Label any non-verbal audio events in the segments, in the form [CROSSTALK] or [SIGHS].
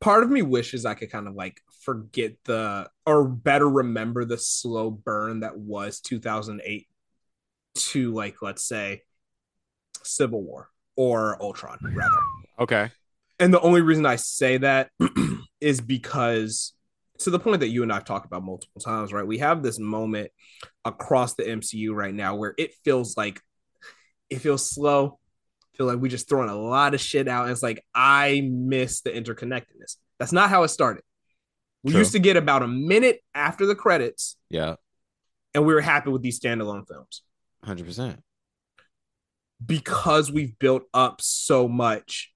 part of me wishes I could kind of like forget the or better remember the slow burn that was 2008 to like let's say Civil War or Ultron rather. Okay. And the only reason I say that [CLEARS THROAT] is because to the point that you and I've talked about multiple times, right? We have this moment across the MCU right now where it feels like it feels slow. Feel like we just throwing a lot of shit out. And it's like I miss the interconnectedness. That's not how it started. We True. used to get about a minute after the credits, Yeah. and we were happy with these standalone films Hundred percent. because we've built up so much.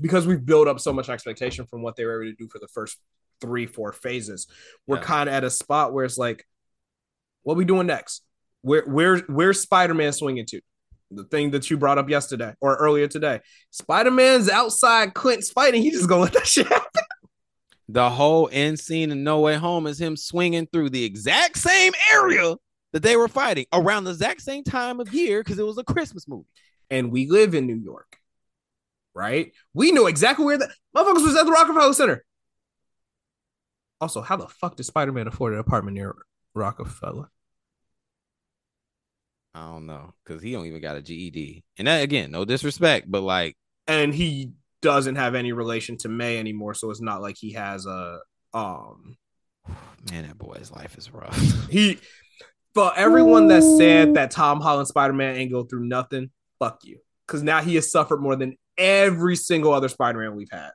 Because we've built up so much expectation from what they were able to do for the first three, four phases. We're Yeah. kind of at a spot where it's like, what we doing next? Where where where's Spider Man swinging to? The thing that you brought up yesterday or earlier today. Spider Man's outside Clint's fighting. He just gonna let that shit happen. The whole end scene in No Way Home is him swinging through the exact same area that they were fighting around the exact same time of year because it was a Christmas movie. And we live in New York, right? We know exactly where the motherfuckers was at the Rockefeller Center. Also, how the fuck did Spider Man afford an apartment near Rockefeller? I don't know because he don't even got a GED. And that again, no disrespect, but like And he doesn't have any relation to May anymore, so it's not like he has a um man, that boy's life is rough. [LAUGHS] he for everyone that said that Tom Holland Spider Man ain't go through nothing, fuck you. Cause now he has suffered more than every single other Spider Man we've had.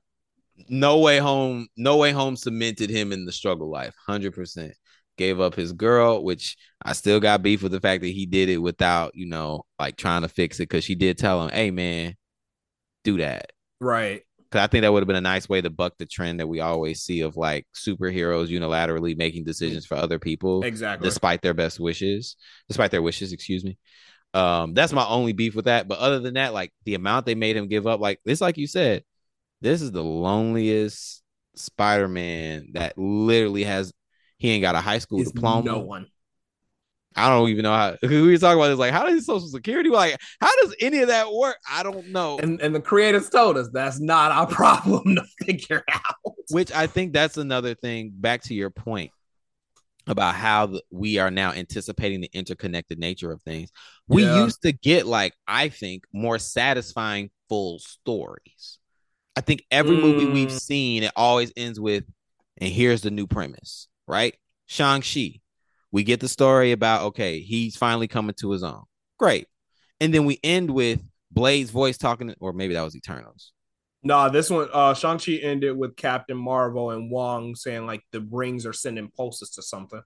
no way home, no way home cemented him in the struggle life. Hundred percent. Gave up his girl, which I still got beef with the fact that he did it without, you know, like trying to fix it. Cause she did tell him, hey man, do that. Right. Cause I think that would have been a nice way to buck the trend that we always see of like superheroes unilaterally making decisions for other people Exactly. despite their best wishes, despite their wishes, excuse me. Um, that's my only beef with that. But other than that, like the amount they made him give up, like it's like you said, this is the loneliest Spider-Man that literally has he ain't got a high school Is diploma. no one. I don't even know how [LAUGHS] we were talking about this. Like, how does social security like how does any of that work? I don't know. And and the creators told us that's not our [LAUGHS] problem to figure out. Which I think that's another thing. Back to your point about how the, we are now anticipating the interconnected nature of things. We Yeah. used to get like I think more satisfying full stories. I think every movie we've Mm. seen it always ends with, and here's the new premise, right? Shang Chi. We get the story about okay, he's finally coming to his own. Great, and then we end with Blade's voice talking, or maybe that was Eternals. Nah, this one, uh, Shang-Chi ended with Captain Marvel and Wong saying like the rings are sending pulses to something.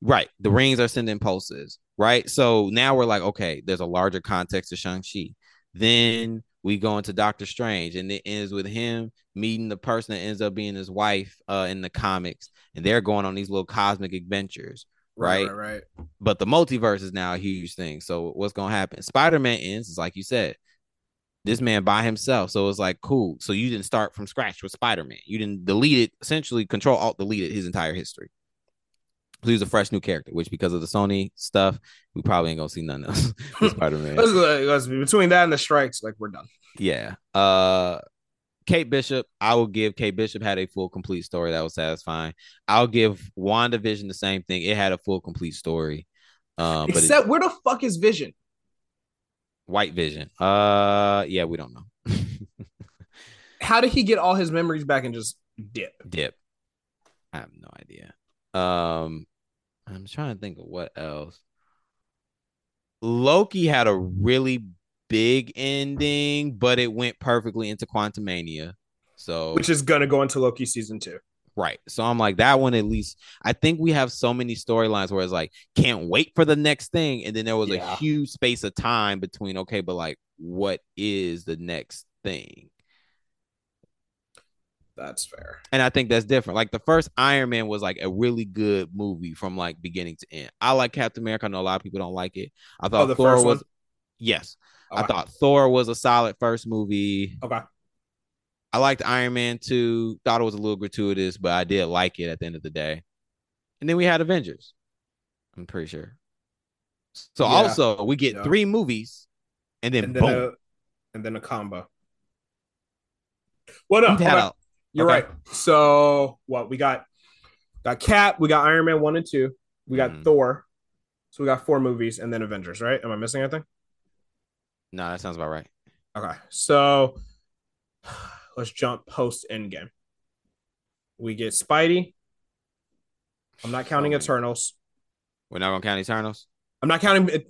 Right. The rings are sending pulses. Right. So now we're like, okay, there's a larger context to Shang-Chi. Then we go into Doctor Strange, and it ends with him meeting the person that ends up being his wife uh, in the comics, and they're going on these little cosmic adventures. Right. right, right. But the multiverse is now a huge thing. So what's gonna happen? Spider-Man ends, is like you said, this man by himself. So it's like cool. So you didn't start from scratch with Spider-Man. You didn't delete it, essentially control alt deleted his entire history. He's a fresh new character, which because of the Sony stuff, we probably ain't gonna see none of. [LAUGHS] [LAUGHS] Let's, let's, between that and the strikes, like we're done. Yeah. Uh Kate Bishop, I will give Kate Bishop had a full complete story that was satisfying. I'll give WandaVision the same thing. It had a full complete story. Um but it, Except where the fuck is Vision? White Vision. Uh yeah, we don't know. [LAUGHS] How did he get all his memories back and just dip? Dip. I have no idea. Um I'm trying to think of what else. Loki had a really big ending, but it went perfectly into Quantumania. So Which is gonna go into Loki season two. Right. So I'm like, that one at least. I think we have so many storylines where it's like, can't wait for the next thing. And then there was Yeah. a huge space of time between, okay, but like, what is the next thing? That's fair. And I think that's different. Like the first Iron Man was like a really good movie from like beginning to end. I like Captain America. I know a lot of people don't like it. I oh, thought Oh, the Thor first was, one? yes. I thought Thor was a solid first movie. Okay. I liked Iron Man 2. Thought it was a little gratuitous, but I did like it at the end of the day. And then we had Avengers. I'm pretty sure. So Yeah. also we get Yeah. three movies and then, And then boom. a, and then a combo. What up? we've, had a, You're Okay. right. So what we got? Got Cap. We got Iron Man one and two. We got Mhm. Thor. So we got four movies and then Avengers. Right? Am I missing anything? No, that sounds about right. Okay. So [SIGHS] let's jump post Endgame. We get Spidey. I'm not counting. Eternals. We're not gonna count Eternals I'm not counting.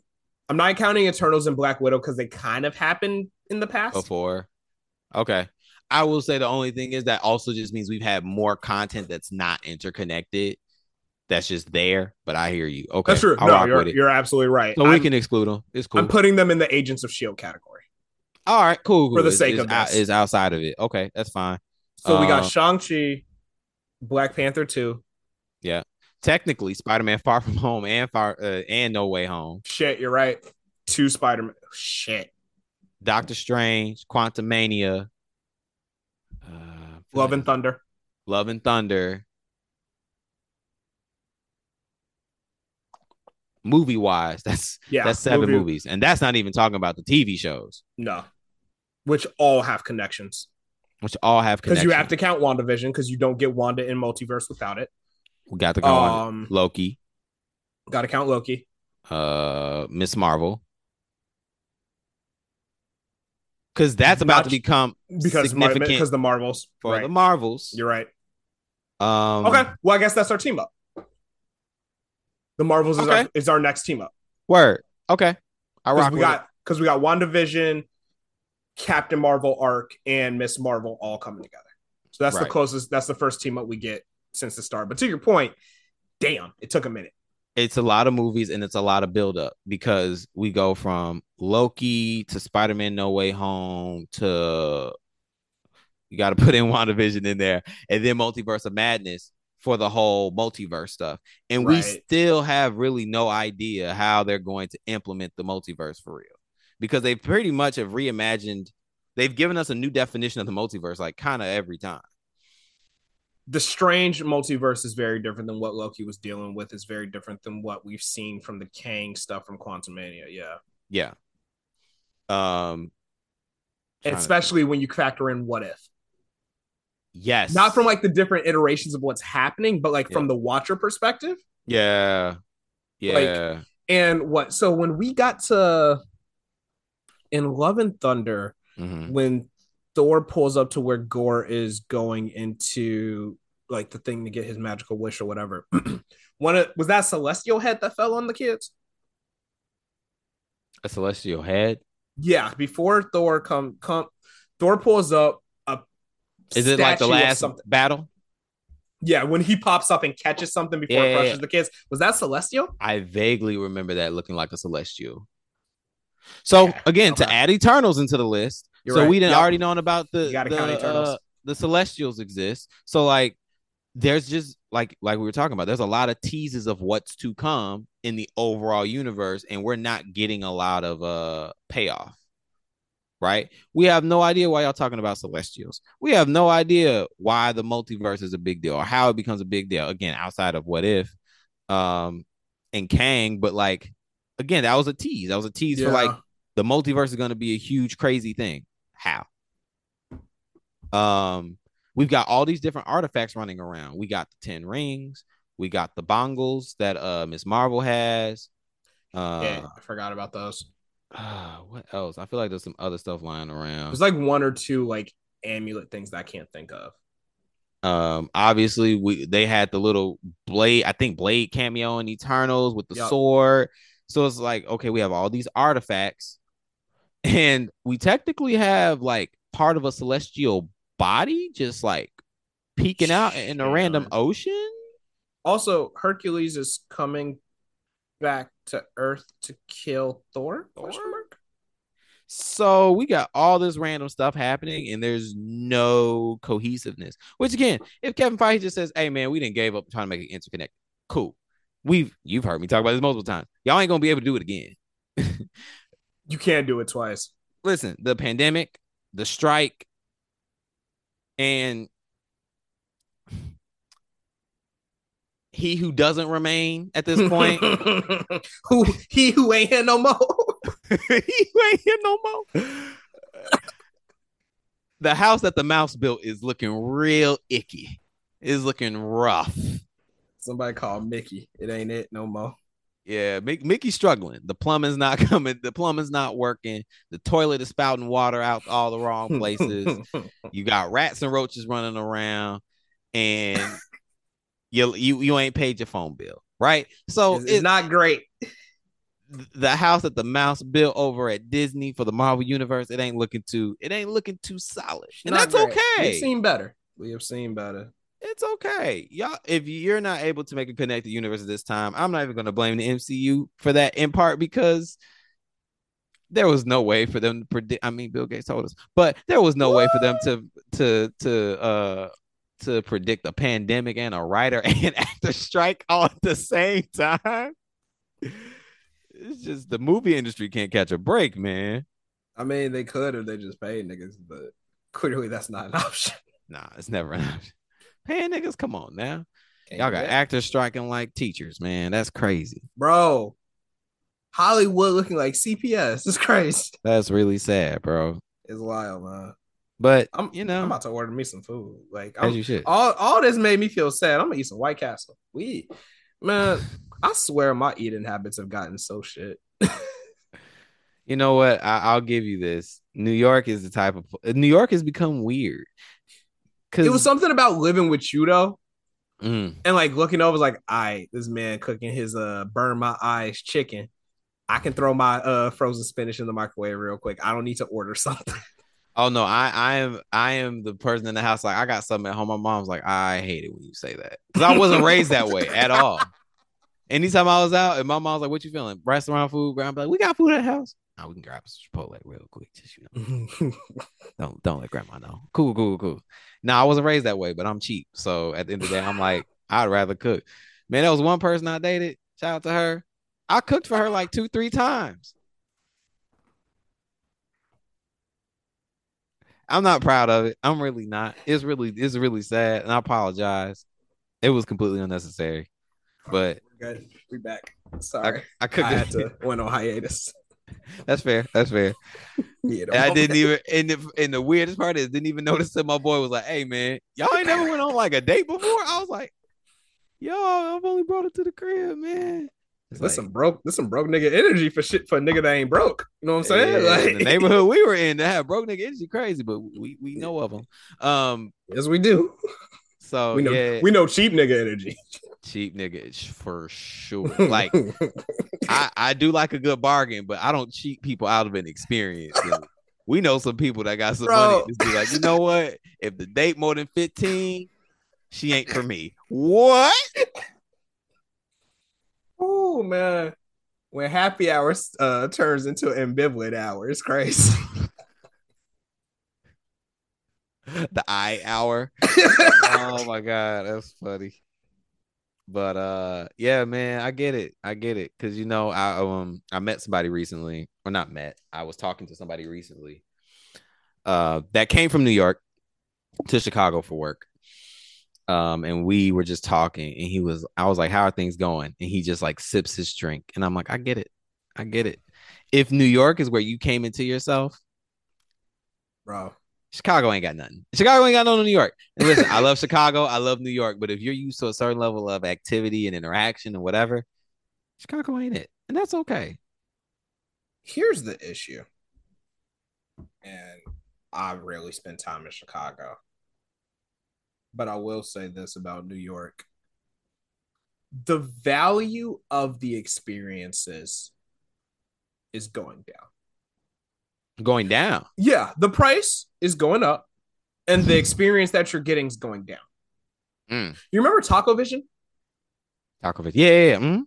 I'm not counting Eternals and Black Widow because they kind of happened in the past. before. Okay. I will say the only thing is that also just means we've had more content that's not interconnected. That's just there. But I hear you. Okay. That's true. I'll no, you're, you're absolutely right. So I'm, can exclude them. It's cool. I'm putting them in the Agents of Shield category. All right, cool. cool. for the It's- sake it's of this. is outside of it. Okay, that's fine. So we got Uh, Shang Chi, Black Panther two. Yeah, Technically, Spider-Man: Far From Home and Far uh, and No Way Home, Shit, you're right. Two Spider Man. Shit. Doctor Strange, Quantumania, uh, Love and Thunder. Love and Thunder. Movie wise, that's Yeah, that's seven movie- movies, and that's not even talking about the TV shows, No, which all have connections which all have because you have to count WandaVision because you don't get Wanda in multiverse without it. We got to go on Um, Loki, got to count Loki. uh, Miss Marvel, because that's about Not- to become because significant because the Marvels. for right. the Marvels. You're right. Um, Okay, well I guess that's our team up. The Marvels is, Okay. our, is our next team up word. Okay, I rock we with got because we got WandaVision, Captain Marvel arc, and Miss Marvel all coming together. So that's the closest. That's the first team up we get since the start. But to your point, damn, it took a minute. It's a lot of movies and it's a lot of build up because we go from Loki to Spider Man No Way Home to you got to [LAUGHS] put in WandaVision in there and then Multiverse of Madness for the whole multiverse stuff. And we still have really no idea how they're going to implement the multiverse for real because they pretty much have reimagined, they've given us a new definition of the multiverse like kind of every time. The strange multiverse is very different than what Loki was dealing with. Is very different than what we've seen from the Kang stuff from Quantumania. Yeah, Yeah. Um, trying to- especially when you factor in what if. yes, Not from like the different iterations of what's happening, but like Yeah. from the watcher perspective. Yeah. Yeah. Like, And what so when we got to in Love and Thunder, Mhm. when Thor pulls up to where Gorr is going into like the thing to get his magical wish or whatever. [CLEARS THROAT] One of, was that celestial head that fell on the kids? A celestial head. Yeah, before Thor come come Thor pulls up a Is it like the last battle? Yeah, when he pops up and catches something before Yeah, it crushes yeah. the kids. Was that celestial? I vaguely remember that looking like a celestial. So Yeah, again, to add Eternals into the list, You're so right. we didn't Yep. already known about the the, uh, the Celestials exist. So like, there's just like like we were talking about. There's a lot of teases of what's to come in the overall universe, and we're not getting a lot of uh payoff. Right? We have no idea why y'all talking about Celestials. We have no idea why the multiverse is a big deal or how it becomes a big deal. Again, outside of what if, um, and Kang, but like, again, that was a tease. That was a tease for like the multiverse is going to be a huge crazy thing how um we've got all these different artifacts running around. We got the 10 rings. We got the bongles that uh miss marvel has. Uh yeah, I forgot about those. uh, [SIGHS] what else? I feel like there's some other stuff lying around. There's like one or two like amulet things that I can't think of. um obviously we they had the little blade i think blade cameo in eternals with the Yup. sword. So it's like okay we have all these artifacts. And we technically have like part of a celestial body just like peeking out in a random ocean Also, Hercules is coming back to Earth to kill Thor? Thor? so we got all this random stuff happening and there's no cohesiveness which again if kevin feige just says hey man we didn't gave up trying to make it interconnect cool we've you've heard me talk about this multiple times y'all ain't gonna be able to do it again [LAUGHS] You can't do it twice. listen, the pandemic, the strike, and he who doesn't remain at this point, [LAUGHS] who he who ain't here no more. [LAUGHS] he ain't here no more. the house that the mouse built is looking real icky. Is looking rough. Somebody called Mickey. It ain't it no more. Yeah, Mickey's struggling. The plumbing's not [LAUGHS] coming. The plumbing's not working. The toilet is spouting water out all the wrong places. [LAUGHS] you got rats and roaches running around, and [LAUGHS] you you you ain't paid your phone bill, right? So it's, it's not great. The house that the mouse built over at Disney for the Marvel Universe, it ain't looking too. It ain't looking too solid, and not that's great. okay. We've seen better. We have seen better it's okay. Y'all, if you're not able to make a connected universe at this time, I'm not even gonna blame the MCU for that in part because there was no way for them to predict. I mean, Bill Gates told us, but there was no what? way for them to to to uh to predict a pandemic and a writer [LAUGHS] and actor strike all at the same time. It's just the movie industry can't catch a break, man. I mean, they could if they just paid niggas, but clearly that's not an option. Nah, it's never an option. Paying niggas, come on now. Can't Y'all got actors striking like teachers, man. That's crazy. Bro, Hollywood looking like CPS. It's crazy. That's really sad, bro. It's wild, man. But I'm, you know, I'm about to order me some food. Like, as you should. All, all this made me feel sad. I'm gonna eat some White Castle. We, man, [LAUGHS] I swear my eating habits have gotten so shit. you know what? I, will give you this. New York is the type of New York has become weird. Cause it was something about living with you though. Mm. And like looking over, like, I this man cooking his uh burn my eyes chicken. I can throw my uh frozen spinach in the microwave real quick. I don't need to order [LAUGHS] something. Oh no, I I am I am the person in the house like I got something at home. My mom's like, I hate it when you say that because I wasn't raised that way at all. Anytime I was out and my mom's like, "What you feeling? Restaurant food?" I'm like, "We got food at the house." Now we can grab some Chipotle real quick, just you know. [LAUGHS] don't don't let grandma know. Cool, cool, cool. Now I wasn't raised that way, but I'm cheap. So at the end of the day, I'm like, I'd rather cook. Man, that was one person I dated. Shout out to her. I cooked for her like two, three times. I'm not proud of it. I'm really not. It's really, it's really sad, and I apologize. It was completely unnecessary. But good. We back. Sorry, I, I cooked. I had to went on hiatus. That's fair. That's fair. Yeah, I didn't even and the and the weirdest part is didn't even notice that my boy was like, "Hey man, y'all ain't never went on like a date before." I was like, "Yo, I've only brought it to the crib, man." It's like, some broke, this some broke nigga energy for shit for a nigga that ain't broke. You know what I'm saying? Yeah, like the neighborhood we were in, to had broke nigga energy crazy, but we we know of them. Um, yes, we do. So we know yeah. we know cheap nigga energy [LAUGHS] cheap nigga for sure. Like [LAUGHS] I, I do like a good bargain, but I don't cheat people out of an experience. we know some people that got some Bro. money just be like, you know what? If the date more than 15, she ain't for me. What? Oh man. When happy hour uh, turns into ambivalent hour, it's crazy. [LAUGHS] the eye hour. [LAUGHS] oh my god, that's funny. But uh yeah, man, I get it. I get it. Cause you know, I um I met somebody recently, or not met, I was talking to somebody recently uh that came from New York to Chicago for work. Um, and we were just talking, and he was, I was like, How are things going? And he just like sips his drink. And I'm like, I get it. I get it. If New York is where you came into yourself, bro, Chicago ain't got nothing. Chicago ain't got no New York. And listen, I love [LAUGHS] Chicago. I love New York. But if you're used to a certain level of activity and interaction and whatever, Chicago ain't it. And that's okay. Here's the issue. And I rarely spend time in Chicago. But I will say this about New York the value of the experiences is going down going down. Yeah, the price is going up, and the experience that you're getting is going down. Mm. You remember Taco Vision? Taco Vision, yeah, yeah. yeah. Mm.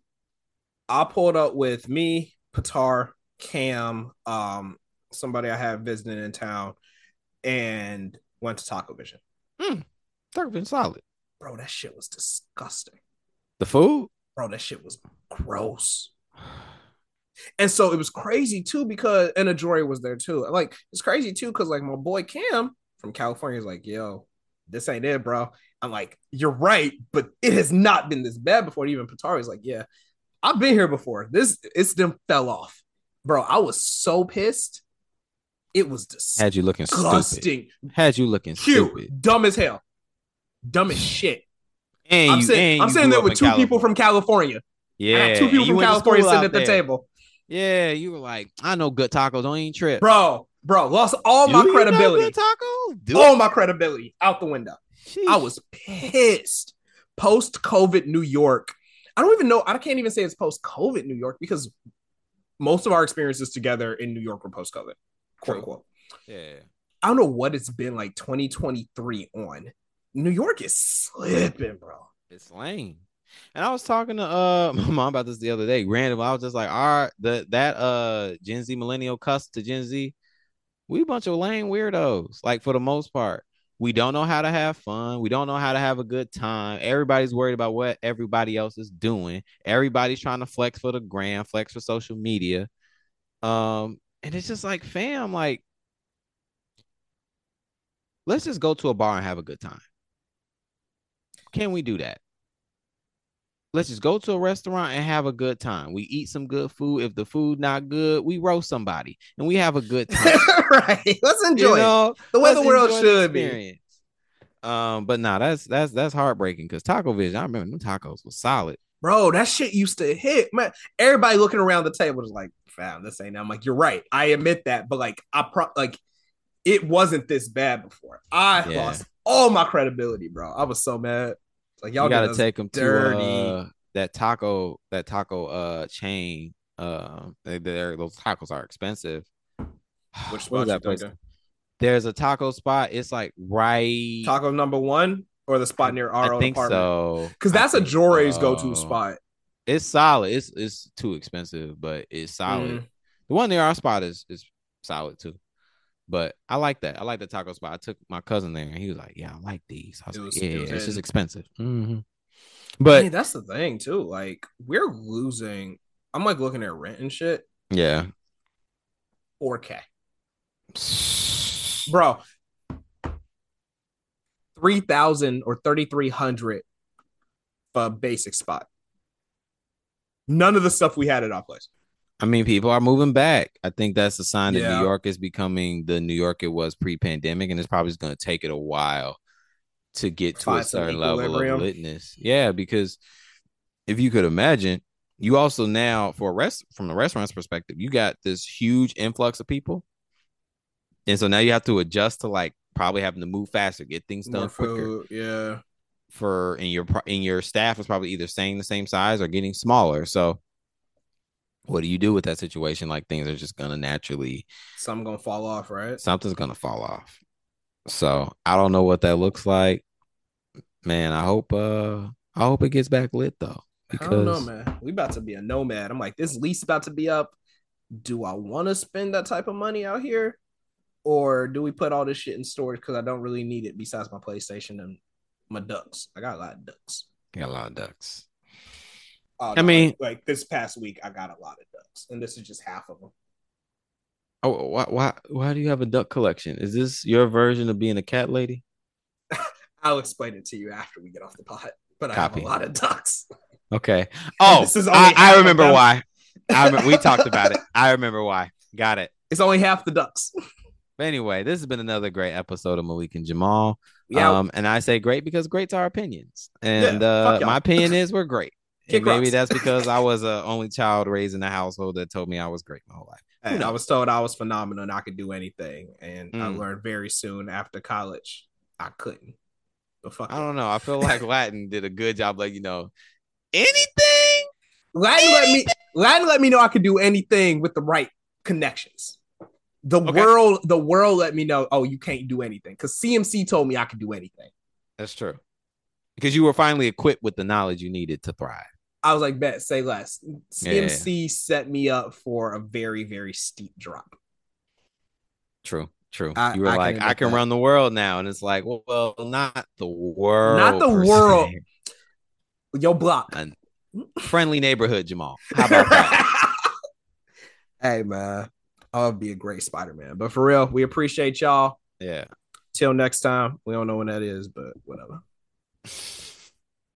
I pulled up with me, Patar, Cam, um, somebody I have visiting in town, and went to Taco Vision. Mm. Taco Vision solid, bro. That shit was disgusting. The food, bro. That shit was gross. [SIGHS] [SIGHS] [SIGHS] And so it was crazy too because and Ajori was there too. Like it's crazy too because like my boy Cam from California is like, yo, this ain't it, bro. I'm like, you're right, but it has not been this bad before. Even Patari's like, yeah, I've been here before. This it's them fell off, bro. I was so pissed. It was disgusting. Had you looking stupid. Had you looking Cute. stupid. Dumb as hell. Dumb as shit. And I'm you, sitting, I'm you sitting there with two people from California. Yeah, two people from California sitting at the there. table. Yeah, you were like, I know good tacos. Don't even trip. Bro, bro, lost all Do my you know credibility. good tacos? Do All my credibility out the window. Sheesh. I was pissed. Post COVID New York. I don't even know. I can't even say it's post COVID New York because most of our experiences together in New York were post COVID, quote unquote. yeah. I don't know what it's been like 2023 on. New York is slipping, bro. It's lame. And I was talking to uh [LAUGHS] my mom about this the other day. Random. I was just like, all right, the that uh Gen Z millennial cuss to Gen Z, we a bunch of lame weirdos, like for the most part. We don't know how to have fun. We don't know how to have a good time. Everybody's worried about what everybody else is doing. Everybody's trying to flex for the gram, flex for social media. Um, and it's just like, fam, like, let's just go to a bar and have a good time. Can we do that? Let's just go to a restaurant and have a good time. We eat some good food. If the food not good, we roast somebody and we have a good [LAUGHS] time. right. Let's enjoy you it. know, The way the world should be. Um, but nah, that's that's that's heartbreaking because Taco Vision, I remember them tacos was solid. Bro, that shit used to hit. Man, everybody looking around the table was like, fam, this ain't. I'm like, you're right. I admit that, but like, I pro like, it wasn't this bad before. I Yeah. lost all my credibility, bro. I was so mad. Like, y'all gotta take them to dirty. uh, that taco that taco uh chain. Uh, they, they're, those tacos are expensive. [SIGHS] Which spot that place? thinking? There's a taco spot. It's like right. Taco number one or the spot near our I own think apartment? so. Because that's a Jory's so. go-to spot. It's solid. It's it's too expensive, but it's solid. Mm. The one near our spot is is solid too. But I like that. I like the taco spot. I took my cousin there, and he was like, "Yeah, I like these." I was It like, was- "Yeah, it it's just expensive." hmm But that's the thing too. Like, we're losing. I'm like looking at rent and shit. yeah, 4K, [SIGHS] bro. Three thousand or thirty three hundred for a basic spot. None of the stuff we had at our place. I mean, people are moving back. I think that's a sign that Yeah. New York is becoming the New York it was pre-pandemic, and it's probably going to take it a while to get to a Find some certain level of litness. Yeah, because if you could imagine, you also now for a rest from the restaurant's perspective, you got this huge influx of people, and so now you have to adjust to like probably having to move faster, get things done More quicker. food, yeah. For and your and your staff is probably either staying the same size or getting smaller. So. What do you do with that situation? Like things are just gonna naturally Some gonna fall off, right? something's gonna fall off. So I don't know what that looks like. Man, I hope uh I hope it gets back lit though. I don't know, Because man. We about to be a nomad. I'm like, this lease about to be up. Do I want to spend that type of money out here, or do we put all this shit in storage because I don't really need it besides my PlayStation and my ducks? I got a lot of ducks. got a lot of ducks. Oh, I mean- like, like this past week, I got a lot of ducks, and this is just half of them. Oh why why why do you have a duck collection? Is this your version of being a cat lady? [LAUGHS] I'll explain it to you after we get off the pot. But I Copy. have a lot of ducks. Okay. [LAUGHS] Oh This is I, I remember why. I we [LAUGHS] talked about it. I remember why. Got it. It's only half the ducks. But anyway, this has been another great episode of Malik and Jamal. Yeah, Um, and I say great because great's our opinions. And Yeah, uh, my opinion is we're great. Kick maybe that's because I was [LAUGHS] a only child raised in a household that told me I was great my whole life. And I was told I was phenomenal and I could do anything. And I Mm. learned very soon after college I couldn't. But fuck I don't know. I feel [LAUGHS] like Latin did a good job, like you know, anything. Latin let me Latin let me know I could do anything with the right connections. The Okay. world, the world let me know, oh, you can't do anything. Because CMC told me I could do anything. That's true. Because you were finally equipped with the knowledge you needed to thrive. I was like, bet, say less. CMC set me up for a very, very steep drop. True. True. I- you were I can like, I can that. run the world now, and it's like, well, well not the world, Not the world. se. Yo, block. An- Friendly neighborhood, Jamal. How about that? [LAUGHS] hey man, I'll be a great Spider-Man. But for real, we appreciate y'all. yeah. Till next time. We don't know when that is, but whatever. [LAUGHS]